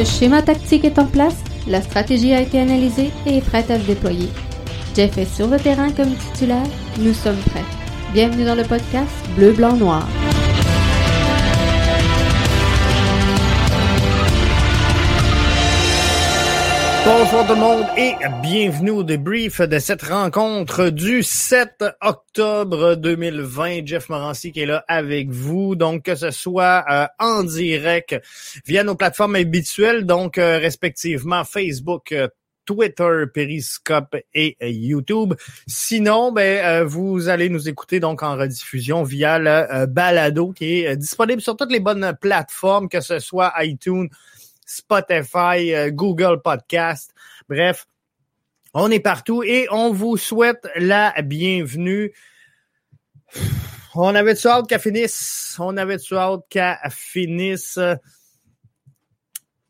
Le schéma tactique est en place, la stratégie a été analysée et est prête à se déployer. Jeff est sur le terrain comme titulaire, nous sommes prêts. Bienvenue dans le podcast Bleu, Blanc, Noir. Bonjour tout le monde et bienvenue au débrief de cette rencontre du 7 octobre 2020. Jeff Morancy qui est là avec vous. Donc que ce soit euh, en direct via nos plateformes habituelles, donc euh, respectivement Facebook, euh, Twitter, Periscope et YouTube. Sinon, ben vous allez nous écouter donc en rediffusion via le balado qui est disponible sur toutes les bonnes plateformes, que ce soit iTunes, Spotify, euh, Google Podcast. Bref, on est partout et on vous souhaite la bienvenue. On avait-tu hâte qu'elle finisse? On avait-tu hâte qu'elle finisse?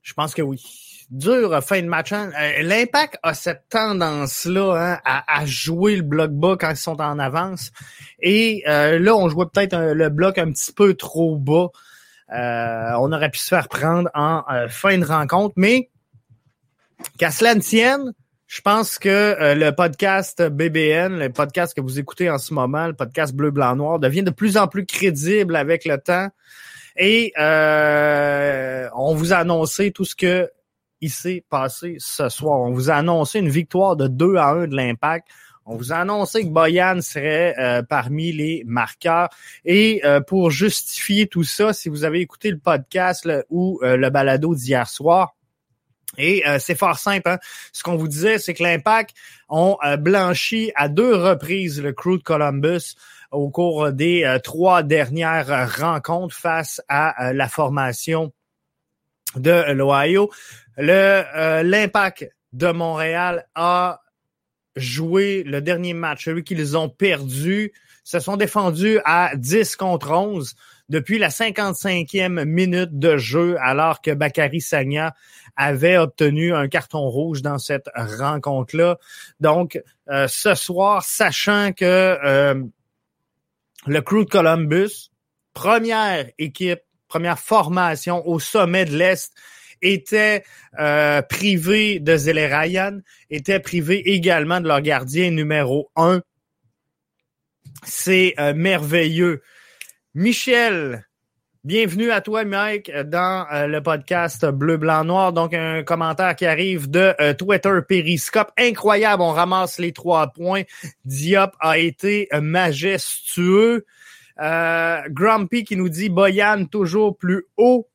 Je pense que oui. Dur fin de match. Hein? Euh, l'impact a cette tendance-là hein, à, jouer le bloc bas quand ils sont en avance. Et euh, là, on jouait peut-être le bloc un petit peu trop bas. Euh, on aurait pu se faire prendre en euh, fin de rencontre, mais qu'à cela ne tienne, je pense que euh, le podcast BBN, le podcast que vous écoutez en ce moment, le podcast Bleu, Blanc, Noir, devient de plus en plus crédible avec le temps. Et on vous a annoncé tout ce que il s'est passé ce soir. On vous a annoncé une victoire de 2 à 1 de l'impact. On vous a annoncé que Boyan serait euh, parmi les marqueurs. Et euh, pour justifier tout ça, si vous avez écouté le podcast ou euh, le balado d'hier soir, et c'est fort simple. Hein. Ce qu'on vous disait, c'est que l'Impact ont blanchi à deux reprises le crew de Columbus au cours des trois dernières rencontres face à la formation de l'Ohio. L'Impact de Montréal a joué le dernier match, celui qu'ils ont perdu, se sont défendus à 10 contre 11 depuis la 55e minute de jeu, alors que Bakary Sagna avait obtenu un carton rouge dans cette rencontre-là. Donc, euh, ce soir, sachant que euh, le crew de Columbus, première équipe, première formation au sommet de l'Est, étaient euh, privés de Zele Ryan, étaient privés également de leur gardien numéro un. C'est euh, merveilleux. Michel, bienvenue à toi, Mike, dans euh, le podcast Bleu, Blanc, Noir. Donc, un commentaire qui arrive de Twitter Periscope. Incroyable, on ramasse les trois points. Diop a été majestueux. Grumpy qui nous dit Boyan toujours plus haut.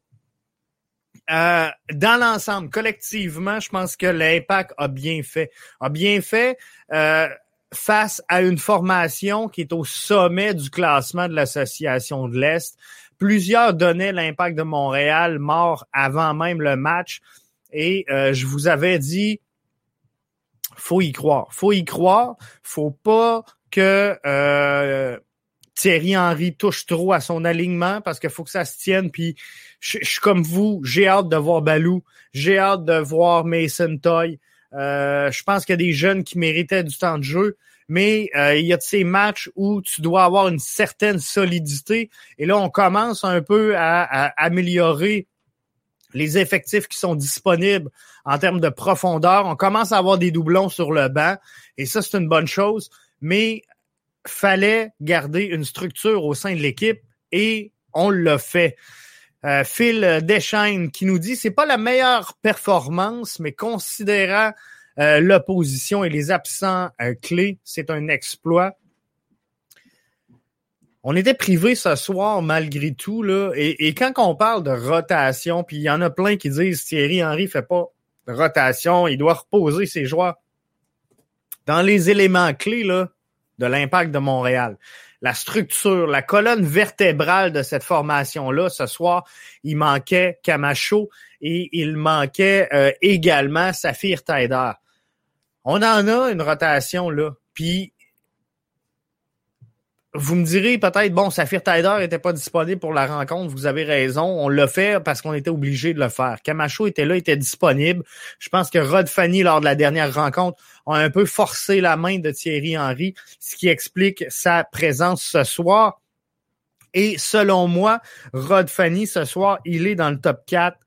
Euh, dans l'ensemble, collectivement, je pense que l'impact a bien fait. A bien fait euh, face à une formation qui est au sommet du classement de l'Association de l'Est. Plusieurs donnaient l'impact de Montréal mort avant même le match. Et euh, je vous avais dit, faut y croire. Faut y croire. Faut pas que Thierry Henry touche trop à son alignement parce qu'il faut que ça se tienne. Puis je, suis comme vous, j'ai hâte de voir Balou, j'ai hâte de voir Mason Toy. Euh, je pense qu'il y a des jeunes qui méritaient du temps de jeu, mais euh, il y a de ces matchs où tu dois avoir une certaine solidité. Et là, on commence un peu à, à améliorer les effectifs qui sont disponibles en termes de profondeur. On commence à avoir des doublons sur le banc, et ça, c'est une bonne chose. Mais fallait garder une structure au sein de l'équipe et on l'a fait. Euh, Phil Deschaines qui nous dit c'est pas la meilleure performance, mais considérant euh, l'opposition et les absents euh, clés, c'est un exploit. On était privé ce soir malgré tout là, et, et quand on parle de rotation, puis il y en a plein qui disent Thierry Henry fait pas de rotation, il doit reposer ses joueurs. Dans les éléments clés là, de l'impact de Montréal. La structure, la colonne vertébrale de cette formation-là, ce soir, il manquait Camacho et il manquait euh, également Saphir Taider. On en a une rotation là. Puis vous me direz peut-être, bon, Saphir Tider n'était pas disponible pour la rencontre. Vous avez raison. On l'a fait parce qu'on était obligé de le faire. Camacho était là, était disponible. Je pense que Rod Fanny, lors de la dernière rencontre, a un peu forcé la main de Thierry Henry, ce qui explique sa présence ce soir. Et selon moi, Rod Fanny, ce soir, il est dans le top 4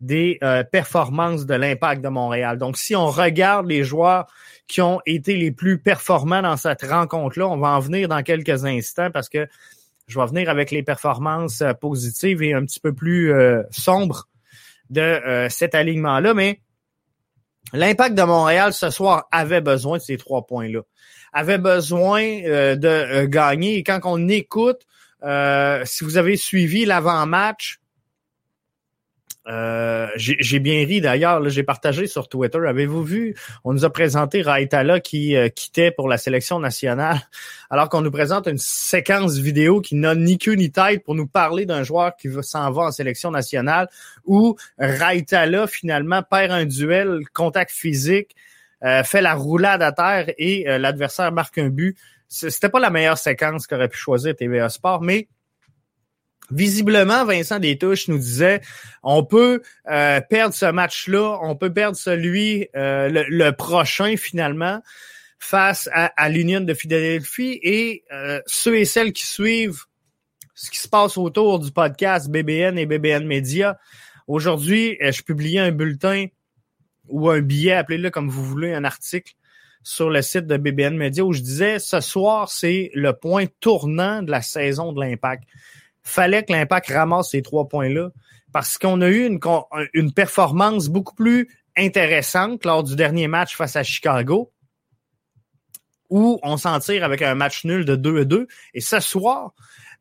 des euh, performances de l'impact de Montréal. Donc, si on regarde les joueurs qui ont été les plus performants dans cette rencontre-là, on va en venir dans quelques instants parce que je vais venir avec les performances euh, positives et un petit peu plus euh, sombres de cet alignement-là, mais l'impact de Montréal ce soir avait besoin de ces trois points-là, avait besoin de gagner. Et quand on écoute, si vous avez suivi l'avant-match, euh, j'ai bien ri d'ailleurs, j'ai partagé sur Twitter. Avez-vous vu? On nous a présenté Raitala qui euh, quittait pour la sélection nationale, alors qu'on nous présente une séquence vidéo qui n'a ni queue ni tête pour nous parler d'un joueur qui s'en va en sélection nationale, où Raitala finalement perd un duel, contact physique, euh, fait la roulade à terre et l'adversaire marque un but. C'était pas la meilleure séquence qu'aurait pu choisir TVA Sport, mais Visiblement, Vincent Détouche nous disait, on peut euh, perdre ce match-là, on peut perdre celui, euh, le, prochain finalement, face à, l'Union de Philadelphie et euh, ceux et celles qui suivent ce qui se passe autour du podcast BBN et BBN Media. Aujourd'hui, je publiais un bulletin ou un billet, appelez-le comme vous voulez, un article sur le site de BBN Media où je disais ce soir, c'est le point tournant de la saison de l'impact fallait que l'Impact ramasse ces trois points-là parce qu'on a eu une, performance beaucoup plus intéressante lors du dernier match face à Chicago où on s'en tire avec un match nul de 2 à 2. Et ce soir,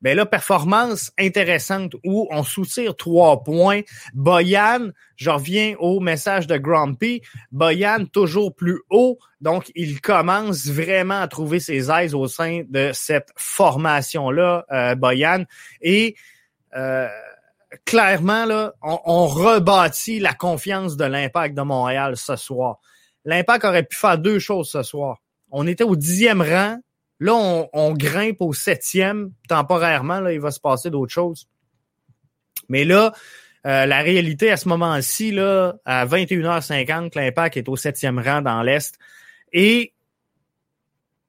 ben là, performance intéressante où on soutire trois points. Boyan, je reviens au message de Grumpy. Boyan toujours plus haut, donc il commence vraiment à trouver ses aises au sein de cette formation-là, euh, Boyan. Et euh, clairement, là, on, on rebâtit la confiance de l'impact de Montréal ce soir. L'impact aurait pu faire deux choses ce soir. On était au dixième rang Là, on, grimpe au septième temporairement. Là, il va se passer d'autres choses. Mais là, euh, la réalité à ce moment-ci, là, à 21h50, l'impact est au septième rang dans l'Est. Et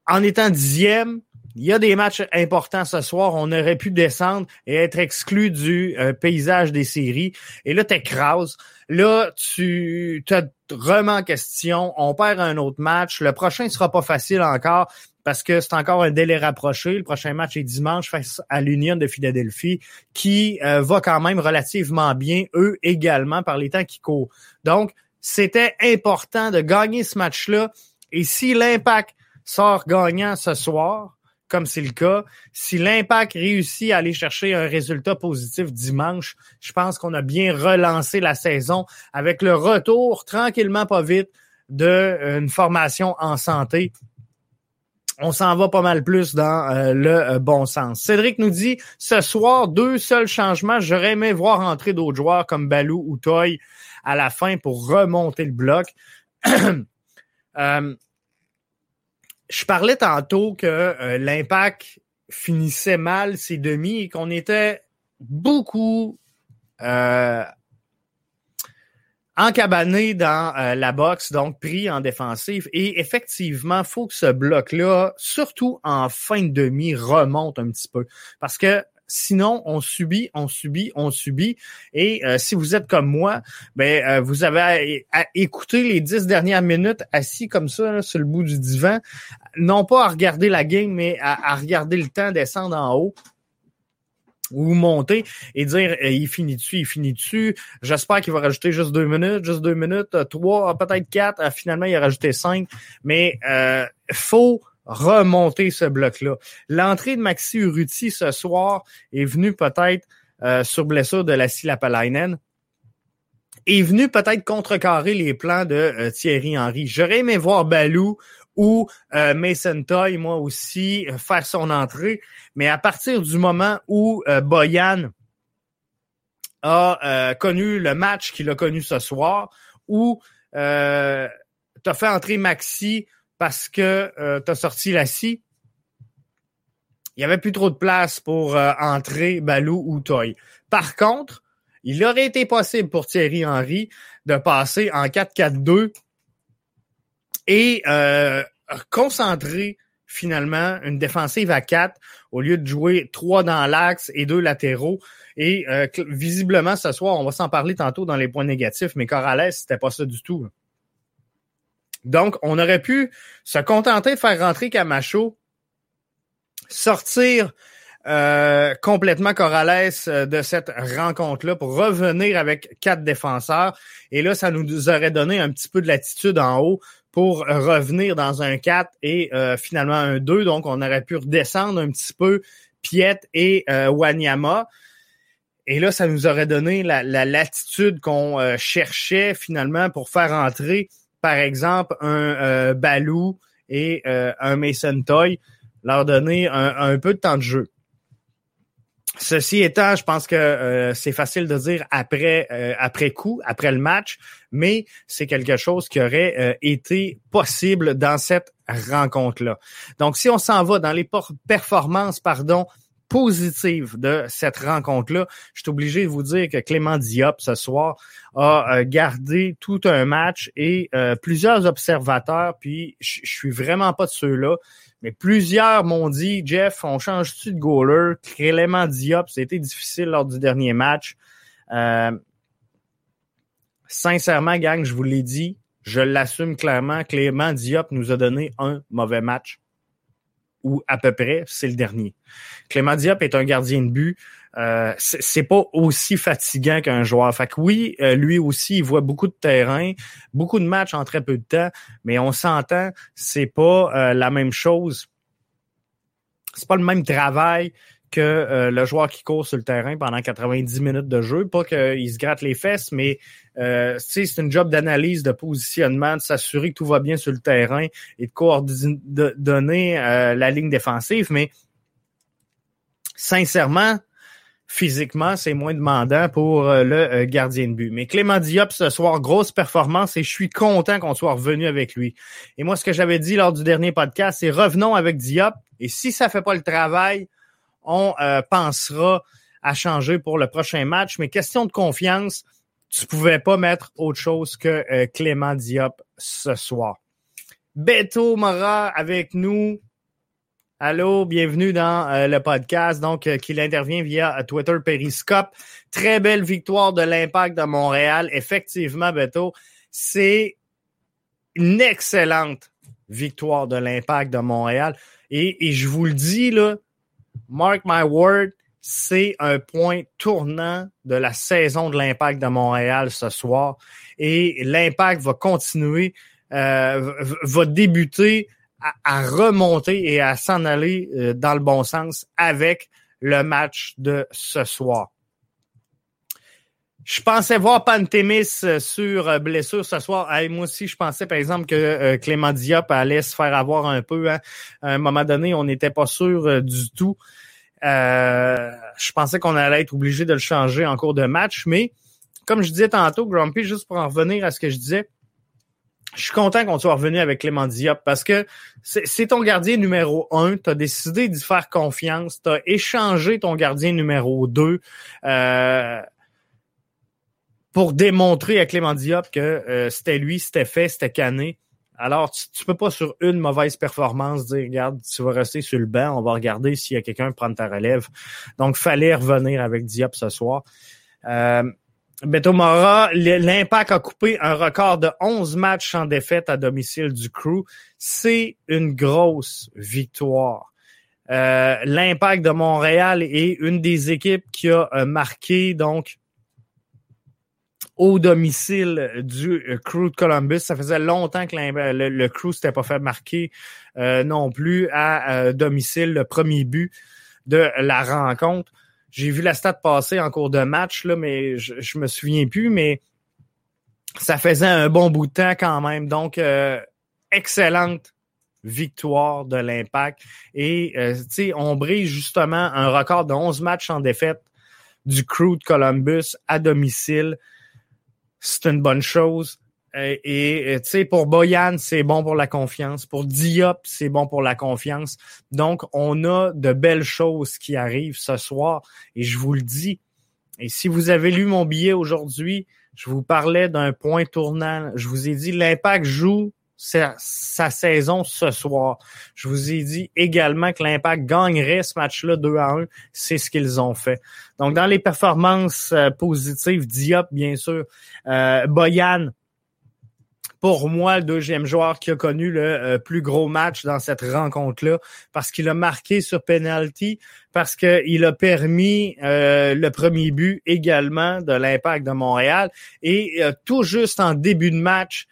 en étant dixième, il y a des matchs importants ce soir. On aurait pu descendre et être exclu du euh, paysage des séries. Et là, t'écrases. Là, tu te remets en question. On perd un autre match. Le prochain sera pas facile encore parce que c'est encore un délai rapproché. Le prochain match est dimanche face à l'Union de Philadelphie, qui euh, va quand même relativement bien, eux également, par les temps qui courent. Donc, c'était important de gagner ce match-là. Et si l'impact sort gagnant ce soir, comme c'est le cas, si l'impact réussit à aller chercher un résultat positif dimanche, je pense qu'on a bien relancé la saison avec le retour, tranquillement pas vite, d'une euh, formation en santé on s'en va pas mal plus dans euh, le euh, bon sens. Cédric nous dit ce soir, deux seuls changements. J'aurais aimé voir entrer d'autres joueurs comme Balou ou Toy à la fin pour remonter le bloc. je parlais tantôt que euh, l'impact finissait mal ses demi et qu'on était beaucoup encabané dans euh, la boxe, donc pris en défensive. Et effectivement, faut que ce bloc-là, surtout en fin de demi, remonte un petit peu. Parce que sinon, on subit, on subit, on subit. Et euh, si vous êtes comme moi, ben euh, vous avez à, écouter les dix dernières minutes assis comme ça sur le bout du divan, non pas à regarder la game, mais à, regarder le temps descendre en haut ou monter et dire eh, il finit dessus, il finit dessus. J'espère qu'il va rajouter juste deux minutes, juste deux minutes, euh, trois, peut-être quatre. Euh, finalement, il a rajouté cinq. Mais euh, faut remonter ce bloc-là. L'entrée de Maxi Urruti ce soir est venue peut-être euh, sur blessure de la Lapalainen est venu peut-être contrecarrer les plans de Thierry Henry. J'aurais aimé voir Balou ou euh, Mason Toy, moi aussi, euh, faire son entrée. Mais à partir du moment où euh, Boyan a connu le match qu'il a connu ce soir, où tu as fait entrer Maxi parce que tu as sorti la scie, il n'y avait plus trop de place pour entrer Balou ou Toy. Par contre, il aurait été possible pour Thierry Henry de passer en 4-4-2 et euh, concentrer finalement une défensive à quatre au lieu de jouer trois dans l'axe et deux latéraux. Et euh, visiblement, ce soir, on va s'en parler tantôt dans les points négatifs, mais Corrales, c'était pas ça du tout. Donc, on aurait pu se contenter de faire rentrer Camacho, sortir euh, complètement Corrales euh, de cette rencontre-là pour revenir avec quatre défenseurs. Et là, ça nous aurait donné un petit peu de latitude en haut pour revenir dans un 4 et euh, finalement un 2. Donc, on aurait pu redescendre un petit peu Piet et Wanyama. Et là, ça nous aurait donné la, latitude qu'on cherchait finalement pour faire entrer, par exemple, un Balou et un Mason Toy, leur donner un peu de temps de jeu. Ceci étant, je pense que euh, c'est facile de dire après euh, après coup, après le match, mais c'est quelque chose qui aurait euh, été possible dans cette rencontre-là. Donc, si on s'en va dans les performances, pardon, positives de cette rencontre-là, je suis obligé de vous dire que Clément Diop ce soir a gardé tout un match et plusieurs observateurs, puis je suis vraiment pas de ceux-là mais plusieurs m'ont dit, Jeff, on change-tu de goaler? Clément Diop, c'était difficile lors du dernier match. Euh, sincèrement, gang, je vous l'ai dit, je l'assume clairement, Clément Diop nous a donné un mauvais match. Ou à peu près, c'est le dernier. Clément Diop est un gardien de but. Euh, c'est pas aussi fatigant qu'un joueur. Fait que oui, euh, lui aussi, il voit beaucoup de terrain, beaucoup de matchs en très peu de temps, mais on s'entend, c'est pas euh, la même chose. C'est pas le même travail que le joueur qui court sur le terrain pendant 90 minutes de jeu. Pas qu'il se gratte les fesses, mais c'est une job d'analyse, de positionnement, de s'assurer que tout va bien sur le terrain et de coordonner la ligne défensive. Mais sincèrement, physiquement, c'est moins demandant pour euh, le euh, gardien de but. Mais Clément Diop, ce soir, grosse performance et je suis content qu'on soit revenu avec lui. Et moi, ce que j'avais dit lors du dernier podcast, c'est revenons avec Diop et si ça fait pas le travail, on euh, pensera à changer pour le prochain match. Mais question de confiance, tu pouvais pas mettre autre chose que Clément Diop ce soir. Beto Mora avec nous. Allô, bienvenue dans euh, le podcast, donc euh, qu'il intervient via euh, Twitter Periscope. Très belle victoire de l'Impact de Montréal. Effectivement, Beto, c'est une excellente victoire de l'Impact de Montréal. Et, et, je vous le dis, là, mark my word, c'est un point tournant de la saison de l'Impact de Montréal ce soir. Et l'Impact va continuer, euh, va débuter à, remonter et à s'en aller euh, dans le bon sens avec le match de ce soir. Je pensais voir Pantémis euh, sur euh, blessure ce soir. moi aussi, je pensais, par exemple, que Clément Diop allait se faire avoir un peu. Hein. À un moment donné, on n'était pas sûr du tout. Je pensais qu'on allait être obligé de le changer en cours de match, mais comme je disais tantôt, Grumpy, juste pour en revenir à ce que je disais, je suis content qu'on soit revenu avec Clément Diop parce que c'est ton gardien numéro un. Tu as décidé d'y faire confiance. Tu as échangé ton gardien numéro deux euh, pour démontrer à Clément Diop que euh, c'était lui, c'était fait, c'était cané. Alors, tu, tu peux pas sur une mauvaise performance dire, regarde, tu vas rester sur le banc, on va regarder s'il y a quelqu'un qui prend ta relève. Donc, fallait revenir avec Diop ce soir. Euh, Beto Mora, l'Impact a coupé un record de 11 matchs en défaite à domicile du Crew. C'est une grosse victoire. Euh, L'Impact de Montréal est une des équipes qui a euh, marqué donc au domicile du euh, Crew de Columbus. Ça faisait longtemps que le, le Crew s'était pas fait marquer non plus à domicile le premier but de la rencontre. J'ai vu la stat passer en cours de match, là, mais je, je me souviens plus, mais ça faisait un bon bout de temps quand même. Donc, euh, excellente victoire de l'Impact. Et, euh, on brise justement un record de 11 matchs en défaite du crew de Columbus à domicile. C'est une bonne chose. Euh, et euh, tu sais, pour Boyan, c'est bon pour la confiance. Pour Diop, c'est bon pour la confiance. Donc, on a de belles choses qui arrivent ce soir. Et je vous le dis. Et si vous avez lu mon billet aujourd'hui, je vous parlais d'un point tournant. Je vous ai dit, l'impact joue sa, sa, saison ce soir. Je vous ai dit également que l'Impact gagnerait ce match-là 2 à 1. C'est ce qu'ils ont fait. Donc, dans les performances euh, positives, Diop, bien sûr, euh, Boyan, pour moi, le deuxième joueur qui a connu le euh, plus gros match dans cette rencontre-là, parce qu'il a marqué sur penalty, parce qu'il a permis euh, le premier but également de l'impact de Montréal. Et tout juste en début de match,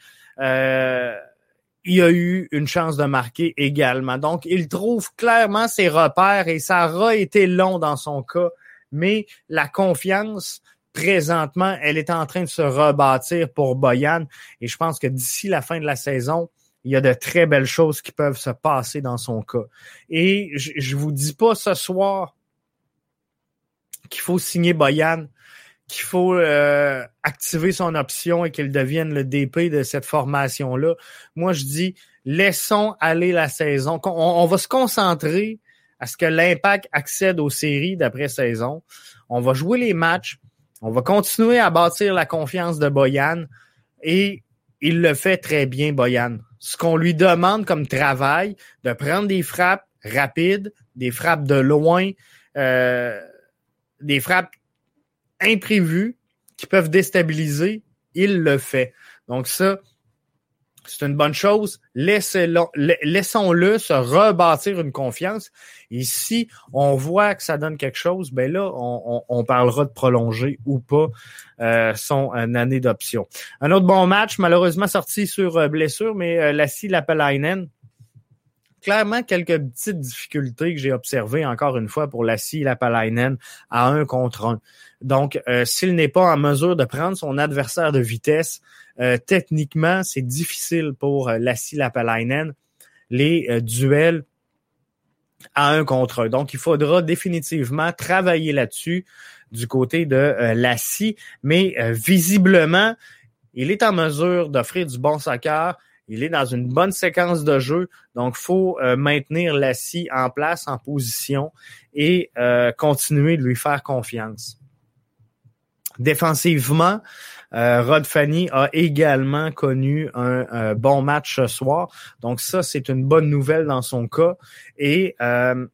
il a eu une chance de marquer également. Donc, il trouve clairement ses repères et ça aura été long dans son cas, mais la confiance, présentement, elle est en train de se rebâtir pour Boyan. Et je pense que d'ici la fin de la saison, il y a de très belles choses qui peuvent se passer dans son cas. Et je, je vous dis pas ce soir qu'il faut signer Boyan, qu'il faut euh, activer son option et qu'il devienne le DP de cette formation-là. Moi, je dis, laissons aller la saison. On, va se concentrer à ce que l'impact accède aux séries d'après saison. On va jouer les matchs. On va continuer à bâtir la confiance de Boyan et il le fait très bien, Boyan. Ce qu'on lui demande comme travail, de prendre des frappes rapides, des frappes de loin, euh, des frappes imprévues qui peuvent déstabiliser, il le fait. Donc ça, c'est une bonne chose. Laissons-le se rebâtir une confiance. Et si on voit que ça donne quelque chose, ben là, on, parlera de prolonger ou pas euh, son année d'option. Un autre bon match, malheureusement sorti sur euh, blessure, mais euh, Lassie Lapalainen, clairement quelques petites difficultés que j'ai observées encore une fois pour Lassie Lapalainen à un contre un. Donc, euh, s'il n'est pas en mesure de prendre son adversaire de vitesse, euh, techniquement, c'est difficile pour euh, Lassie Lapalainen les euh, duels à un contre un. Donc, il faudra définitivement travailler là-dessus du côté de Lassie, mais visiblement, il est en mesure d'offrir du bon soccer. Il est dans une bonne séquence de jeu, donc faut maintenir Lassie en place, en position et continuer de lui faire confiance. Défensivement, euh, Rod Fanny a également connu un, bon match ce soir. Donc ça, c'est une bonne nouvelle dans son cas. Et euh,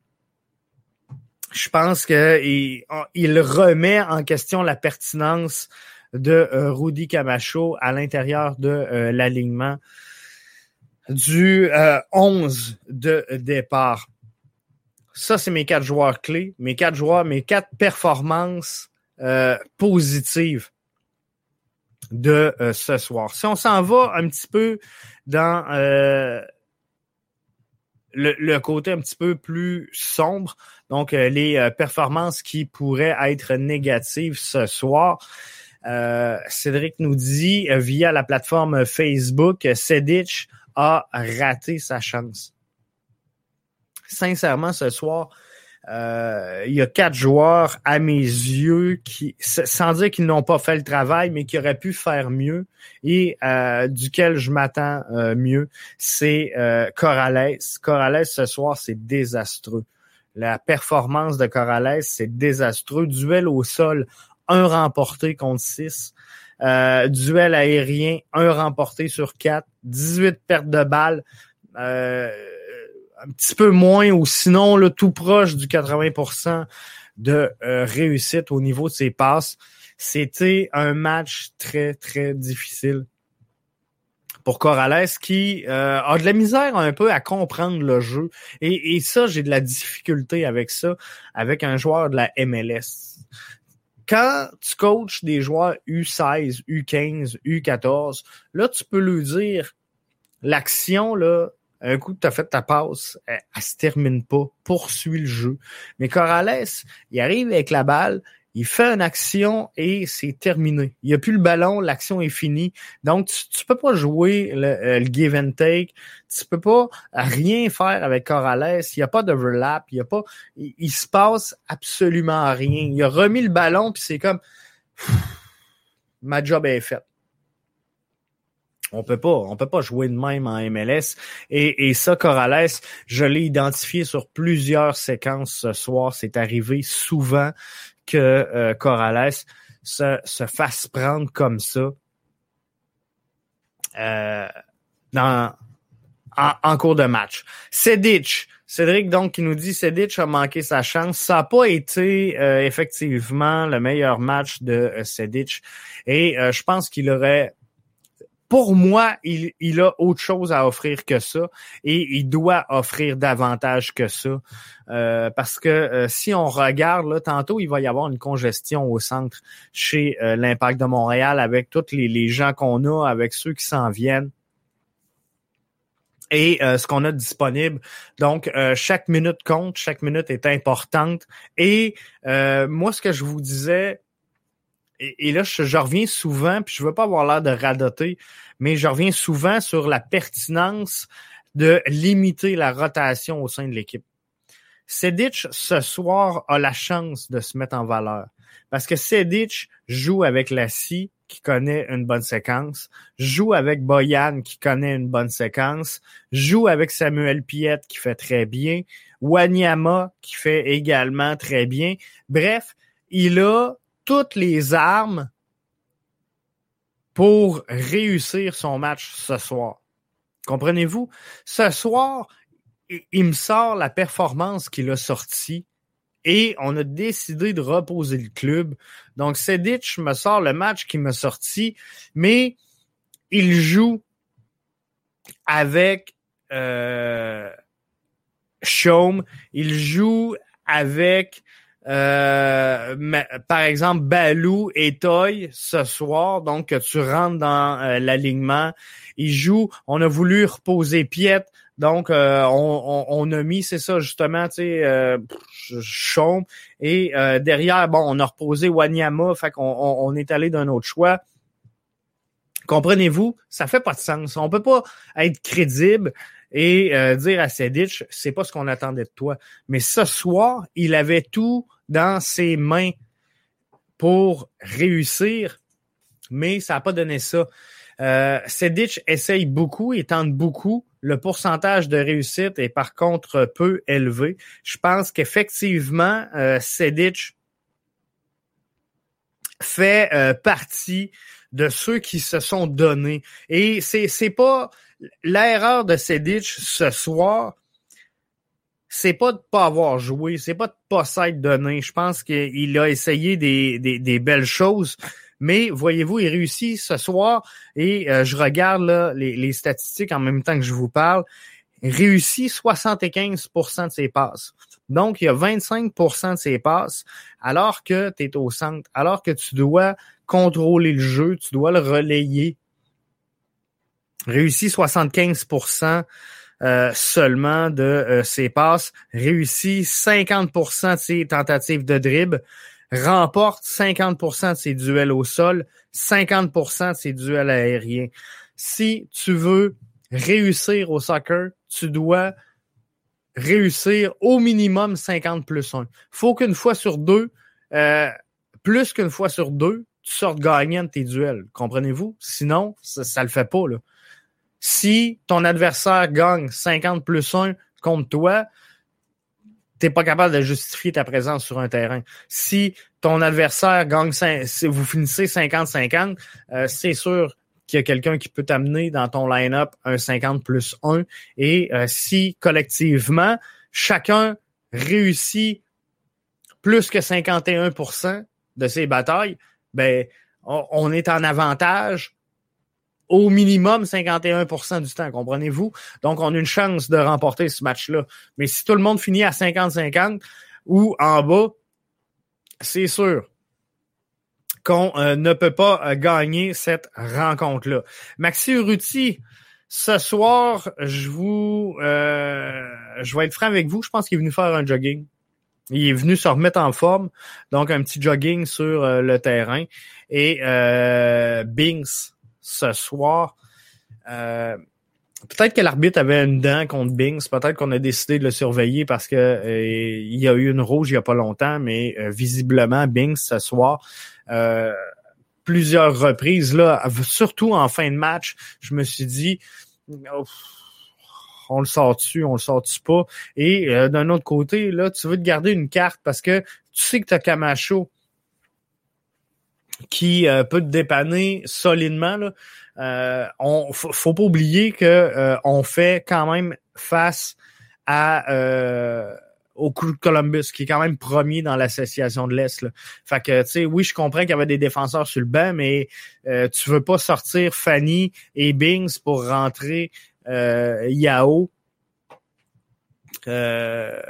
je pense qu'il il remet en question la pertinence de euh, Rudy Camacho à l'intérieur de l'alignement du 11 de départ. Ça, c'est mes quatre joueurs clés, mes quatre joueurs, mes quatre performances euh, positive de euh, ce soir. Si on s'en va un petit peu dans euh, le, côté un petit peu plus sombre, donc les performances qui pourraient être négatives ce soir, Cédric nous dit via la plateforme Facebook, Sedic a raté sa chance. Sincèrement, ce soir, euh, il y a quatre joueurs à mes yeux qui, sans dire qu'ils n'ont pas fait le travail, mais qui auraient pu faire mieux et euh, duquel je m'attends euh, mieux, c'est Corrales. Corrales ce soir, c'est désastreux. La performance de Corrales, c'est désastreux. Duel au sol, un remporté contre six. Duel aérien, un remporté sur quatre. 18 pertes de balles. Euh, un petit peu moins ou sinon là, tout proche du 80% de euh, réussite au niveau de ses passes. C'était un match très, très difficile pour Corrales qui euh, a de la misère un peu à comprendre le jeu. Et, et ça, j'ai de la difficulté avec ça, avec un joueur de la MLS. Quand tu coaches des joueurs U16, U15, U14, là, tu peux lui dire l'action, là, un coup que tu as fait ta passe, elle, elle, se termine pas, poursuit le jeu. Mais Corrales, il arrive avec la balle, il fait une action et c'est terminé. Il n'y a plus le ballon, l'action est finie. Donc, tu, tu peux pas jouer le, euh, le, give and take. Tu peux pas rien faire avec Corrales. Il n'y a pas d'overlap. Il y a pas, il, il, se passe absolument rien. Il a remis le ballon puis c'est comme, ma job est faite. On peut pas, on peut pas jouer de même en MLS. Et, et ça, Corrales, je l'ai identifié sur plusieurs séquences ce soir. C'est arrivé souvent que euh, Corrales se, se, fasse prendre comme ça. Euh, dans en, cours de match. Sedic, Cédric donc qui nous dit Sedic a manqué sa chance. Ça n'a pas été euh, effectivement le meilleur match de Sedic et euh, je pense qu'il aurait pour moi, il, il, a autre chose à offrir que ça et il doit offrir davantage que ça. Euh, parce que euh, si on regarde, là, tantôt, il va y avoir une congestion au centre chez euh, l'Impact de Montréal avec tous les, les gens qu'on a, avec ceux qui s'en viennent et ce qu'on a disponible. Donc, chaque minute compte, chaque minute est importante. Et moi, ce que je vous disais, et, là, je, reviens souvent, puis je veux pas avoir l'air de radoter, mais je reviens souvent sur la pertinence de limiter la rotation au sein de l'équipe. Sedic, ce soir, a la chance de se mettre en valeur. Parce que Sedic joue avec Lassie, qui connaît une bonne séquence, joue avec Boyan, qui connaît une bonne séquence, joue avec Samuel Piette, qui fait très bien, Wanyama, qui fait également très bien. Bref, il a toutes les armes pour réussir son match ce soir. Comprenez-vous? Ce soir, il me sort la performance qu'il a sortie et on a décidé de reposer le club. Donc, Sedic me sort le match qui m'a sorti, mais il joue avec euh, il joue avec euh, par exemple, Balou et Toy ce soir, donc que tu rentres dans euh, l'alignement. Ils jouent. On a voulu reposer Piet, donc euh, on, a mis, c'est ça justement, tu sais, euh, Chaume. Et derrière, bon, on a reposé Wanyama, fait qu'on on, est allé d'un autre choix. Comprenez-vous, ça fait pas de sens. On peut pas être crédible et euh, dire à Sedic, c'est pas ce qu'on attendait de toi. Mais ce soir, il avait tout dans ses mains pour réussir, mais ça n'a pas donné ça. Euh, Sedic essaye beaucoup et tente beaucoup. Le pourcentage de réussite est par contre peu élevé. Je pense qu'effectivement, euh, fait euh, partie de ceux qui se sont donnés. Et c'est c'est pas l'erreur de Sedic ce soir, c'est pas de pas avoir joué, c'est pas de pas s'être donné. Je pense qu'il a essayé des, des, belles choses, mais voyez-vous, il réussit ce soir et euh, je regarde là, les, les, statistiques en même temps que je vous parle. Réussit 75% de ses passes. Donc, il y a 25% de ses passes alors que tu es au centre, alors que tu dois contrôler le jeu, tu dois le relayer réussit 75% euh, seulement de euh, ses passes, réussit 50% de ses tentatives de dribble, remporte 50% de ses duels au sol, 50% de ses duels aériens. Si tu veux réussir au soccer, tu dois réussir au minimum 50 plus 1. faut qu'une fois sur deux, euh, plus qu'une fois sur deux, tu sortes gagnant de tes duels. Comprenez-vous? Sinon, ça, ça le fait pas. Là. Si ton adversaire gagne 50 plus 1 contre toi, t'es pas capable de justifier ta présence sur un terrain. Si ton adversaire gagne, si vous finissez 50-50, euh, c'est sûr qu'il y a quelqu'un qui peut t'amener dans ton line-up un 50 plus 1. Et euh, si collectivement, chacun réussit plus que 51% de ses batailles, ben on est en avantage au minimum 51% du temps, comprenez-vous? Donc, on a une chance de remporter ce match-là. Mais si tout le monde finit à 50-50 ou en bas, c'est sûr qu'on euh, ne peut pas euh, gagner cette rencontre-là. Maxi Urruti, ce soir, je vous, euh, je vais être franc avec vous. Je pense qu'il est venu faire un jogging. Il est venu se remettre en forme, donc un petit jogging sur le terrain. Et Binks, ce soir. Euh, peut-être que l'arbitre avait une dent contre Bings. Peut-être qu'on a décidé de le surveiller parce que euh, il y a eu une rouge il y a pas longtemps, mais euh, visiblement Bings ce soir. plusieurs reprises là, surtout en fin de match, je me suis dit on le sort-tu, on le sort-tu pas? Et d'un autre côté, là, tu veux te garder une carte parce que tu sais que tu as Camacho qui peut te dépanner solidement. Là. Euh, on faut, pas oublier que on fait quand même face à au Crew de Columbus, qui est quand même premier dans l'association de l'Est. Fait que, tu sais, oui, je comprends qu'il y avait des défenseurs sur le banc, mais euh, tu veux pas sortir Fanny et Bings pour rentrer euh, Yao. Euh,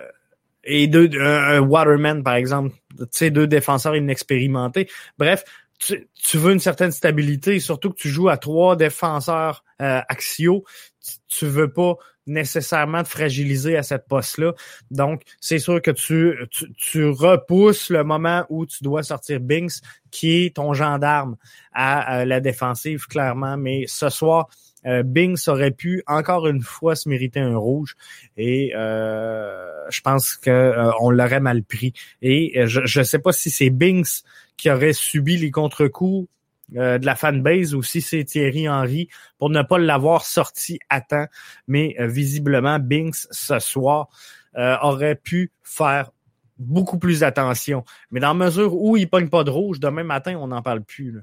et deux, Waterman, par exemple. Tu sais, deux défenseurs inexpérimentés. Bref, tu, tu, veux une certaine stabilité, surtout que tu joues à trois défenseurs euh, axiaux. Tu, tu veux pas nécessairement de fragiliser à cette poste-là. Donc, c'est sûr que tu, tu, repousses le moment où tu dois sortir Binks, qui est ton gendarme à, la défensive, clairement. Mais ce soir, euh, Binks aurait pu encore une fois se mériter un rouge et euh, je pense que euh, on l'aurait mal pris. Et je ne sais pas si c'est Binks qui aurait subi les contre-coups euh, de la fanbase aussi, c'est Thierry Henry pour ne pas l'avoir sorti à temps. Mais euh, visiblement, Binks ce soir euh, aurait pu faire beaucoup plus attention. Mais dans la mesure où il pogne pas de rouge, demain matin, on n'en parle plus.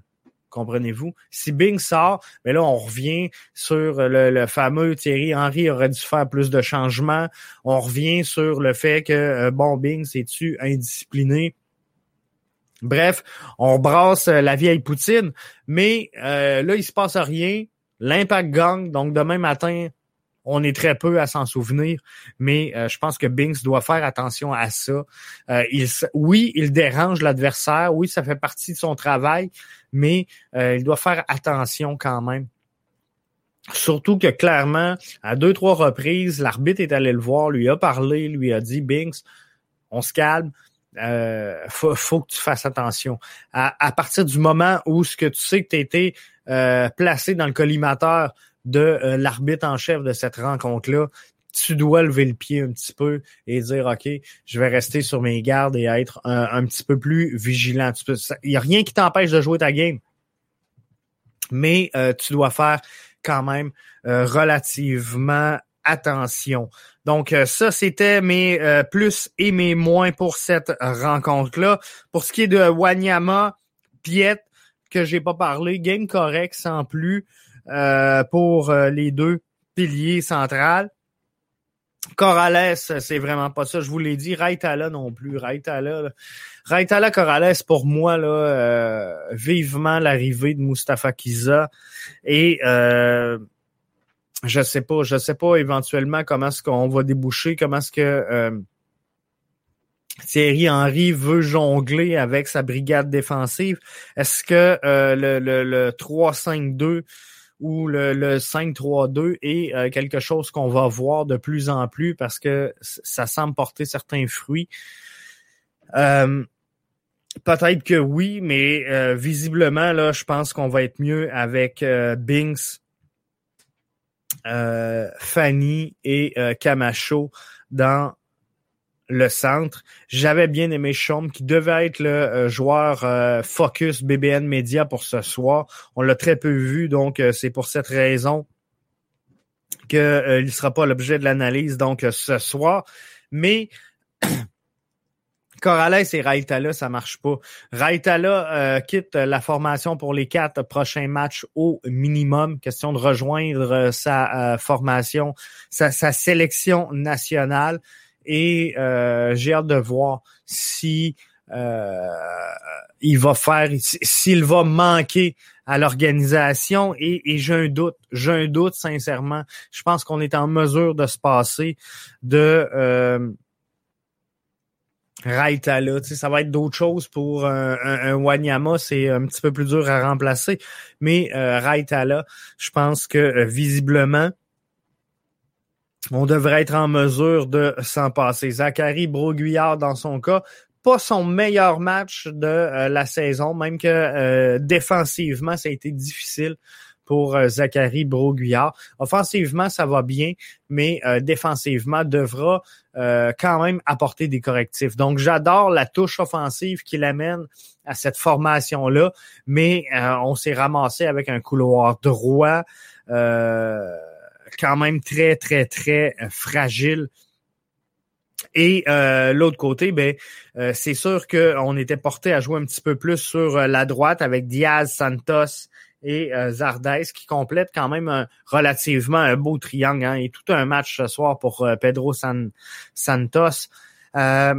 Comprenez-vous? Si Bing sort, mais là, on revient sur le, fameux Thierry Henry aurait dû faire plus de changements. On revient sur le fait que, bon, Bing, c'est-tu indiscipliné? Bref, on brasse euh, la vieille poutine, mais euh, là, il se passe rien. L'impact gagne, donc demain matin, on est très peu à s'en souvenir, mais euh, je pense que Binks doit faire attention à ça. il, oui, il dérange l'adversaire, oui, ça fait partie de son travail, mais il doit faire attention quand même. Surtout que clairement, à deux, trois reprises, l'arbitre est allé le voir, lui a parlé, lui a dit Binks, on se calme, euh, faut, faut, que tu fasses attention. À, partir du moment où ce que tu sais que tu as euh, placé dans le collimateur de euh, l'arbitre en chef de cette rencontre-là, tu dois lever le pied un petit peu et dire OK, je vais rester sur mes gardes et être un, petit peu plus vigilant. Il n'y a rien qui t'empêche de jouer ta game. Mais euh, tu dois faire quand même relativement attention. Donc, euh, ça, c'était mes euh, plus et mes moins pour cette rencontre-là. Pour ce qui est de Wanyama, Piet, que j'ai pas parlé, game correct sans plus euh, pour les deux piliers centrales. Corrales, c'est vraiment pas ça. Je vous l'ai dit. Raitala non plus. Raitala, Raitala Corrales, pour moi, là, vivement l'arrivée de Mustafa Kiza. Et je sais pas, je sais pas éventuellement comment est-ce qu'on va déboucher, comment est-ce que euh, Thierry Henry veut jongler avec sa brigade défensive. Est-ce que euh, le, le, 3-5-2 ou le, le 5-3-2 est euh, quelque chose qu'on va voir de plus en plus parce que ça semble porter certains fruits? Peut-être que oui, mais visiblement, là, je pense qu'on va être mieux avec Binks euh, Fanny et euh, Camacho dans le centre. J'avais bien aimé Chaume, qui devait être le euh, joueur focus BBN Media pour ce soir. On l'a très peu vu, donc c'est pour cette raison qu'il ne sera pas l'objet de l'analyse donc ce soir. Mais Corrales et Raitala, ça marche pas. Raitala euh, quitte la formation pour les quatre prochains matchs au minimum. Question de rejoindre euh, sa euh, formation, sa, sélection nationale. Et j'ai hâte de voir si il va faire, s'il va manquer à l'organisation. Et, et j'ai un doute, j'ai un doute sincèrement. Je pense qu'on est en mesure de se passer de Raitala. Ça va être d'autres choses pour un, un, Wanyama, c'est un petit peu plus dur à remplacer. Mais euh, Raitala, je pense que euh, visiblement, on devrait être en mesure de s'en passer. Zachary Broguillard, dans son cas, pas son meilleur match de euh, la saison, même que euh, défensivement, ça a été difficile pour euh, Zachary Broguillard. Offensivement, ça va bien, mais euh, défensivement, devra euh, quand même apporter des correctifs. Donc, j'adore la touche offensive qu'il amène à cette formation-là, mais on s'est ramassé avec un couloir droit quand même très, très, très fragile Et euh, l'autre côté, ben, euh, c'est sûr qu'on était porté à jouer un petit peu plus sur euh, la droite avec Diaz, Santos et euh, Zardes qui complètent quand même relativement un beau triangle. Hein, et tout un match ce soir pour Pedro San, Santos. ce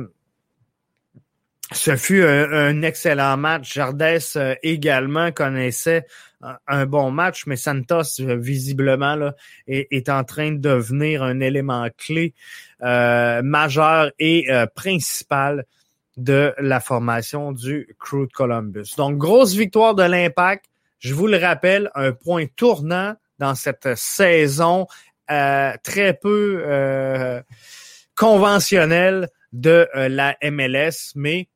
fut un, excellent match. Jardes également connaissait un bon match, mais Santos, visiblement, là, est, en train de devenir un élément clé euh, majeur et euh, principal de la formation du Crew de Columbus. Donc, grosse victoire de l'Impact. Je vous le rappelle, un point tournant dans cette saison euh, très peu conventionnelle de la MLS, mais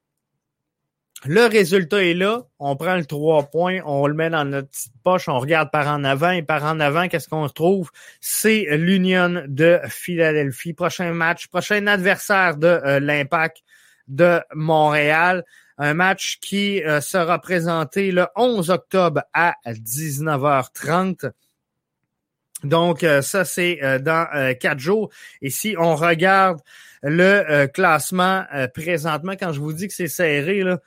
le résultat est là. On prend le trois points, on le met dans notre petite poche, on regarde par en avant et par en avant, qu'est-ce qu'on retrouve? C'est l'Union de Philadelphie. Prochain match, prochain adversaire de euh, l'Impact de Montréal. Un match qui euh, sera présenté le 11 octobre à 19h30. Donc, euh, ça, c'est dans quatre jours. Et si on regarde le classement présentement, quand je vous dis que c'est serré, là,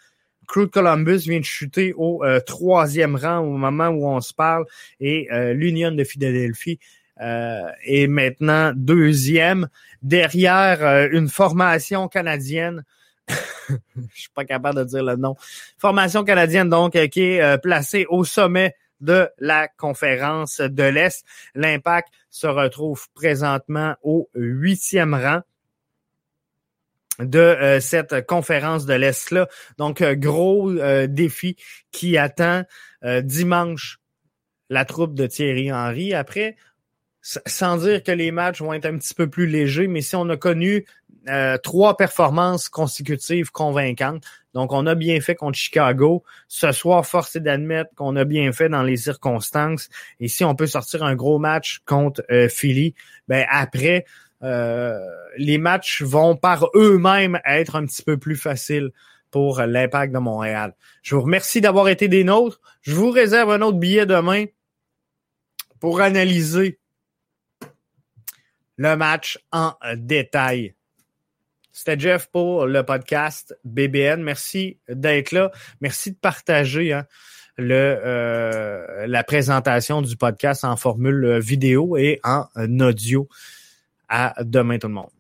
Crew Columbus vient de chuter au euh, troisième rang au moment où on se parle et euh, l'Union de Philadelphie euh, est maintenant deuxième derrière une formation canadienne. Je suis pas capable de dire le nom. Formation canadienne donc qui est placée au sommet de la conférence de l'Est. L'Impact se retrouve présentement au huitième rang de euh, cette conférence de l'Est-là. Donc, euh, gros euh, défi qui attend dimanche la troupe de Thierry Henry. Après, sans dire que les matchs vont être un petit peu plus légers, mais si on a connu trois performances consécutives convaincantes, donc on a bien fait contre Chicago. Ce soir, force est d'admettre qu'on a bien fait dans les circonstances. Et si on peut sortir un gros match contre Philly, ben après, euh, les matchs vont par eux-mêmes être un petit peu plus faciles pour l'impact de Montréal. Je vous remercie d'avoir été des nôtres. Je vous réserve un autre billet demain pour analyser le match en détail. C'était Jeff pour le podcast BBN. Merci d'être là. Merci de partager hein, le, euh, la présentation du podcast en formule vidéo et en audio. À demain tout le monde.